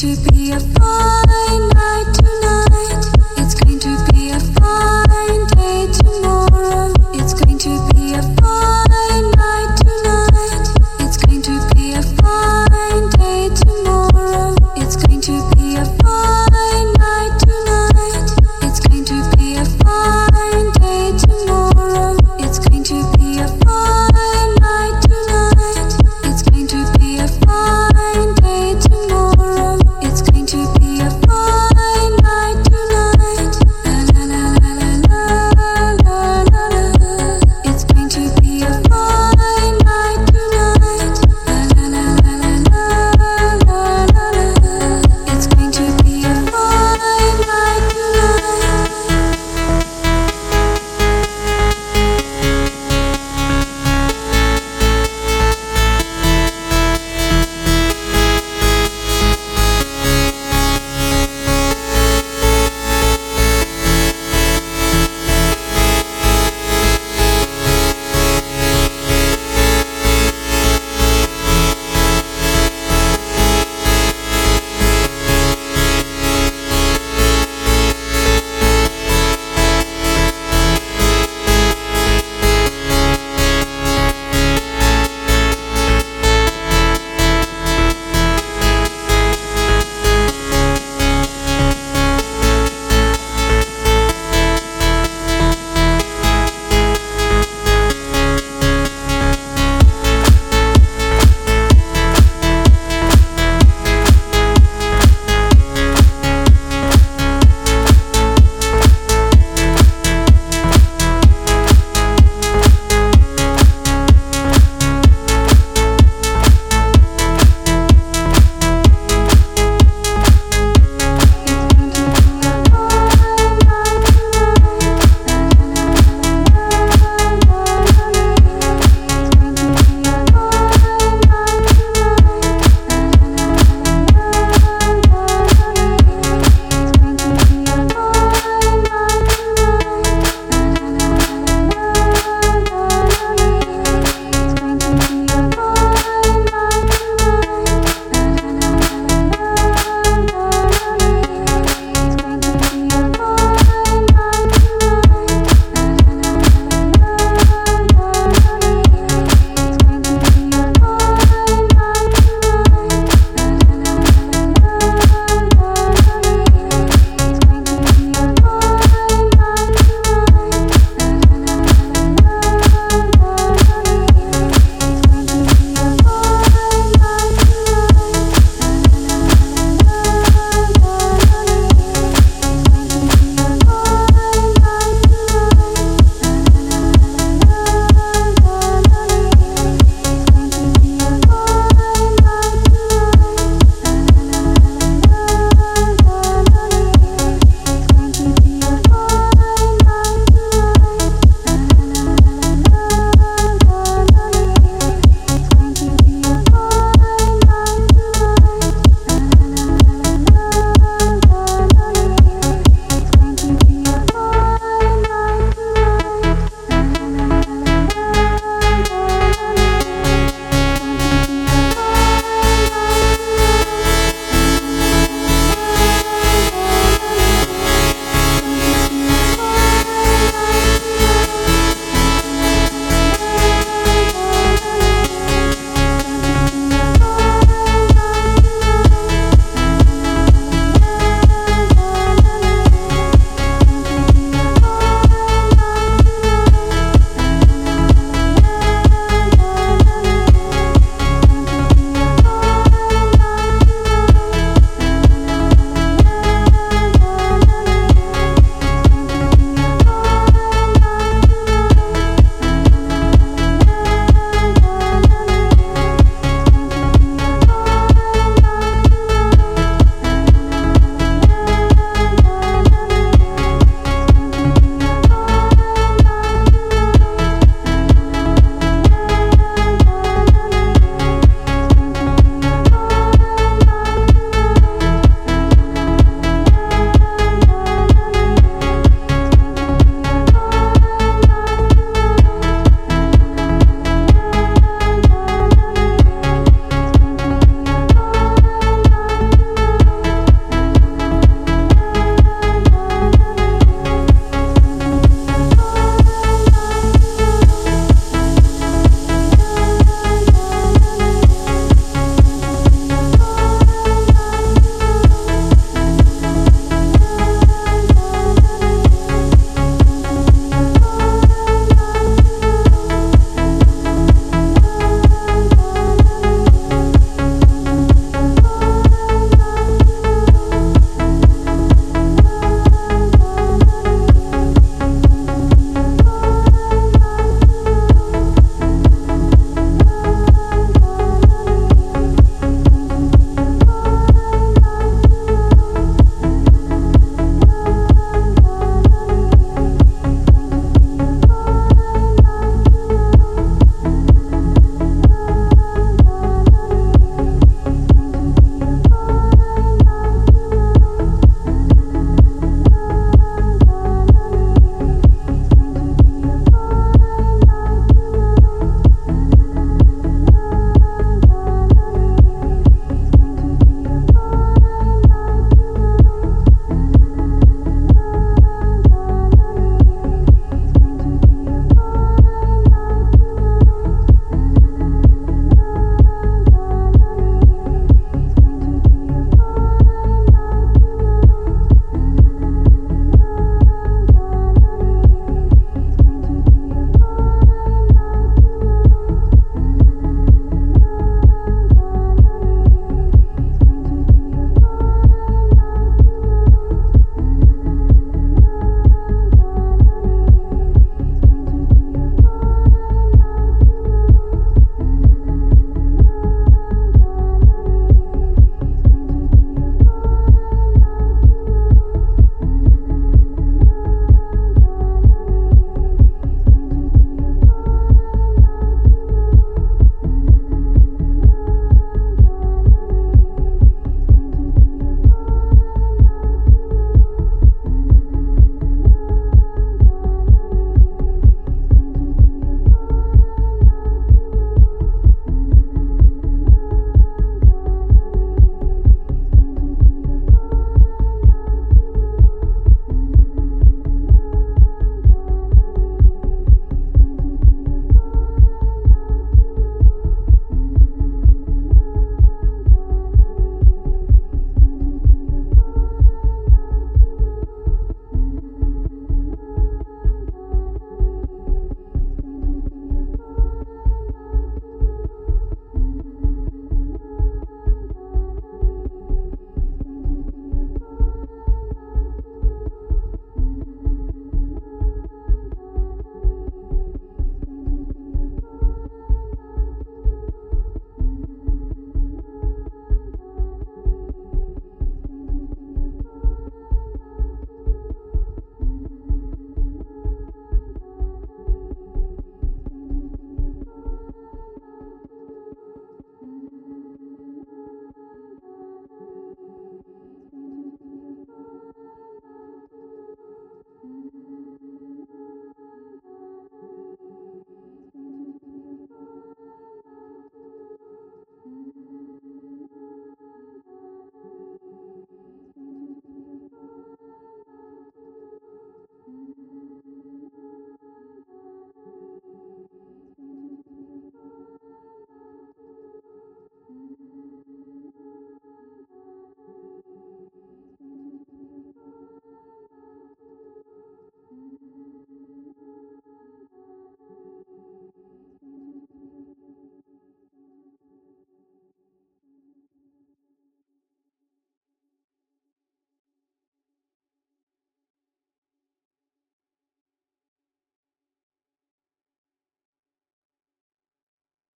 to be a fine